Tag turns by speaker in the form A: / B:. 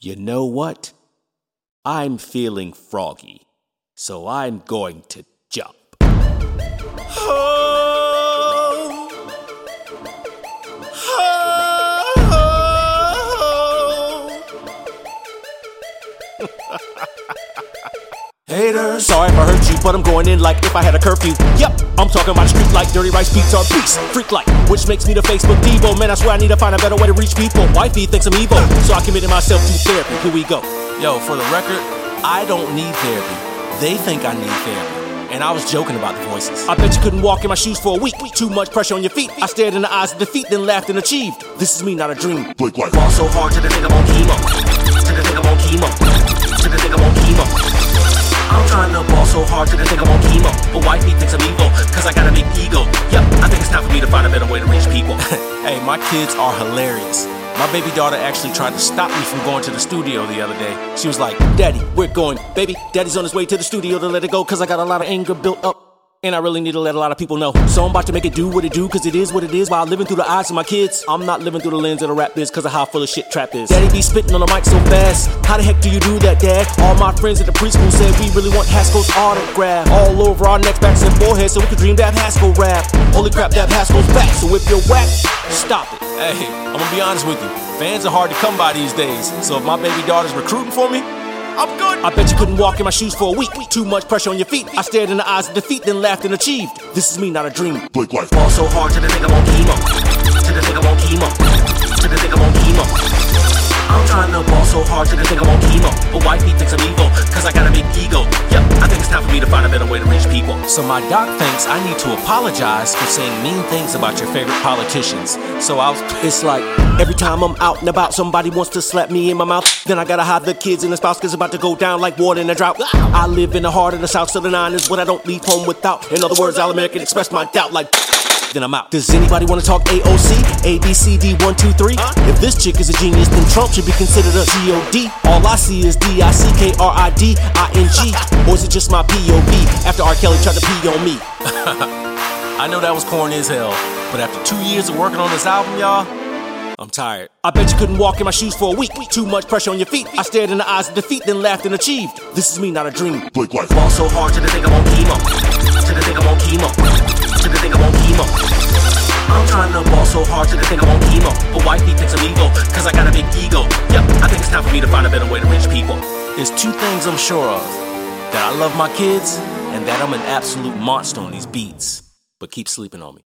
A: You know what? I'm feeling froggy, so I'm going to jump. Haters, sorry if I hurt you, but I'm going in like if I had a curfew. Yep, I'm talking about street like dirty rice beats are beast, freak like, which makes me the Facebook Devo. Man, I swear I need to find a better way to reach people. Wifey thinks I'm evil, so I committed myself to therapy. Here we go. Yo, for the record, I don't need therapy. They think I need therapy. And I was joking about the voices. I bet you couldn't walk in my shoes for a week. Too much pressure on your feet. I stared in the eyes of defeat, then laughed and achieved. This is me, not a dream.
B: Blake Life.
A: Fall so hard to the nigga on chemo. To the nigga on chemo. To the nigga on chemo. I'm trying to ball so hard to the nigga on chemo. But wifey thinks I'm evil, cause I got a big ego. Yep, I think it's time for me to find a better way to reach people. hey, my kids are hilarious. My baby daughter actually tried to stop me from going to the studio the other day. She was like, Daddy, we're going. Baby, daddy's on his way to the studio to let it go, cause I got a lot of anger built up. And I really need to let a lot of people know. So I'm about to make it do what it do, cause it is what it is, while living through the eyes of my kids. I'm not living through the lens of the rap biz, cause of how full of shit trap is. Daddy be spitting on the mic so fast. How the heck do you do that, Dad? All my friends at the preschool said we really want Haskal's autograph. All over our necks, backs, and foreheads, so we could dream that Haskal rap. Holy crap, that Haskal's back, so if you're whack, stop it. Hey, I'm gonna be honest with you. Fans are hard to come by these days, so if my baby daughter's recruiting for me, I'm good. I bet you couldn't walk in my shoes for a week. Too much pressure on your feet. I stared in the eyes of defeat, then laughed and achieved. This is me, not a dream.
B: Blake Life.
A: Fall so hard to the nigga on chemo. To the nigga on chemo. To the nigga on chemo. I'm trying to ball so hard to the nigga on chemo. But wifey thinks I'm evil, cause I got a big ego. Yep, I think it's time for me to find a better way to reach people. So my doc thinks I need to apologize for saying mean things about your favorite politicians. So I was, it's like every time I'm out and about, somebody wants to slap me in my mouth. Then I gotta hide the kids and the spouse, cause it's about to go down like water in a drought. I live in the heart of the South, so the nine is what I don't leave home without. In other words, I'll American express my doubt like then I'm out. Does anybody want to talk AOC? A, B, C, D, 1, 2, 3? If this chick is a genius, then Trump should be considered a GOD. All I see is D, I, C, K, R, I, D, I, N, G. Or is it just my POV after R. Kelly tried to pee on me? I know that was corny as hell, but after two years of working on this album, y'all, I'm tired. I bet you couldn't walk in my shoes for a week. Too much pressure on your feet. I stared in the eyes of defeat, then laughed and achieved. This is me, not a dream.
B: Blake Life.
A: Fall so hard to the nigga on chemo. To the nigga on chemo. To the nigga on chemo. I'm trying to ball so hard to the nigga on chemo. But wifey thinks I'm evil, cause I got a big ego. Yep, I think it's time for me to find a better way to reach people. There's two things I'm sure of that I love my kids, and that I'm an absolute monster on these beats. But keep sleeping on me.